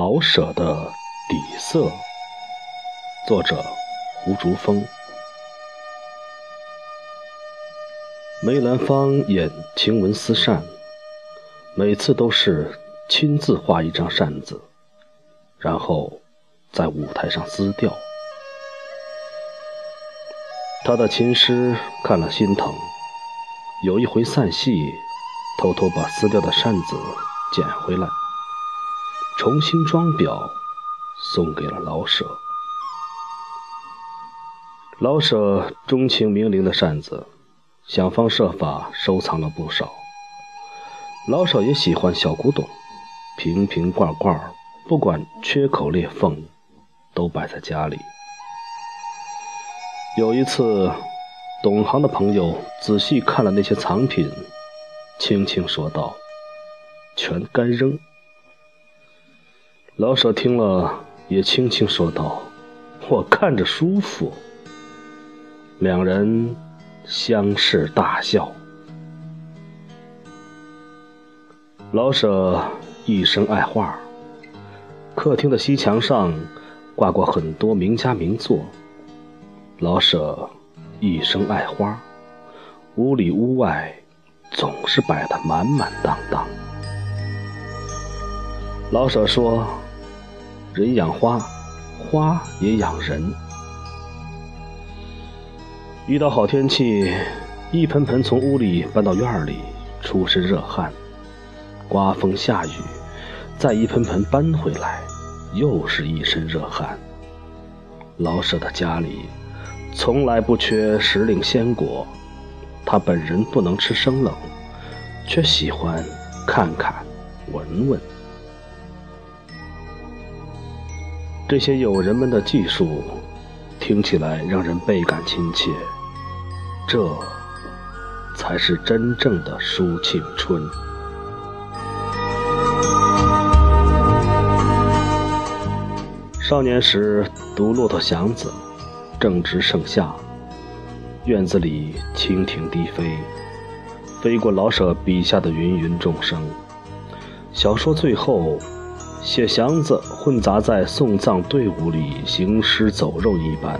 老舍的底色，作者胡竹峰。梅兰芳演晴雯撕扇，每次都是亲自画一张扇子，然后在舞台上撕掉。他的琴师看了心疼，有一回散戏，偷偷把撕掉的扇子捡回来。重新装裱，送给了老舍。老舍钟情名伶的扇子，想方设法收藏了不少。老舍也喜欢小古董，瓶瓶罐罐，不管缺口裂缝，都摆在家里。有一次，懂行的朋友仔细看了那些藏品，轻轻说道：“全该扔。”老舍听了，也轻轻说道：“我看着舒服。”两人相视大笑。老舍一生爱画，客厅的西墙上挂过很多名家名作。老舍一生爱花，屋里屋外总是摆得满满当当。老舍说。人养花，花也养人。遇到好天气，一盆盆从屋里搬到院里，出身热汗；刮风下雨，再一盆盆搬回来，又是一身热汗。老舍的家里从来不缺时令鲜果，他本人不能吃生冷，却喜欢看看、闻闻。这些友人们的技术，听起来让人倍感亲切。这才是真正的抒庆春。少年时读《骆驼祥子》，正值盛夏，院子里蜻蜓低飞，飞过老舍笔下的芸芸众生。小说最后。写祥子混杂在送葬队伍里行尸走肉一般，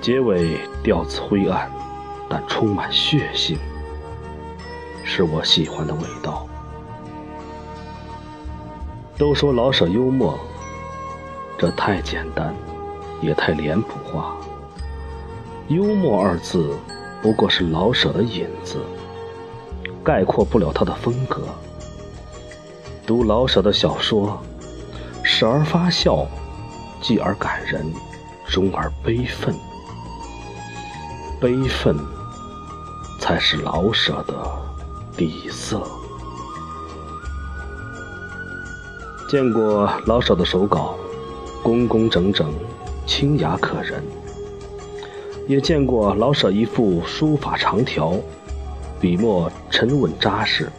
结尾调子灰暗，但充满血性，是我喜欢的味道。都说老舍幽默，这太简单，也太脸谱化。幽默二字不过是老舍的引子，概括不了他的风格。读老舍的小说，时而发笑，继而感人，终而悲愤。悲愤才是老舍的底色。见过老舍的手稿，工工整整，清雅可人；也见过老舍一副书法长条，笔墨沉稳扎实。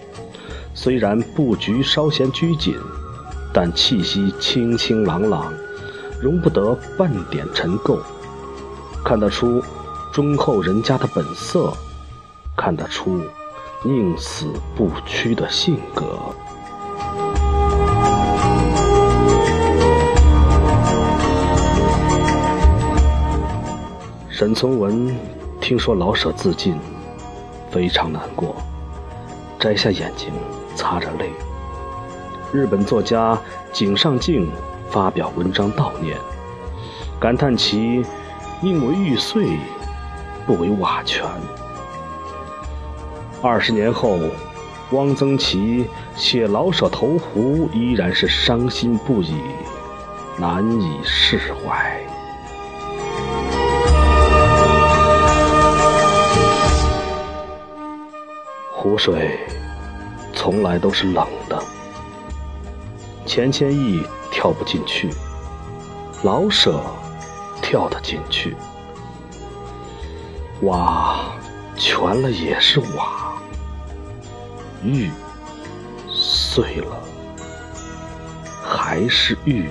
虽然布局稍显拘谨，但气息清清朗朗，容不得半点尘垢。看得出忠厚人家的本色，看得出宁死不屈的性格。沈从文听说老舍自尽，非常难过，摘下眼睛。擦着泪，日本作家井上靖发表文章悼念，感叹其宁为玉碎，不为瓦全。二十年后，汪曾祺写老舍投壶，依然是伤心不已，难以释怀。湖水。从来都是冷的，钱谦益跳不进去，老舍跳得进去。瓦全了也是瓦，玉碎了还是玉。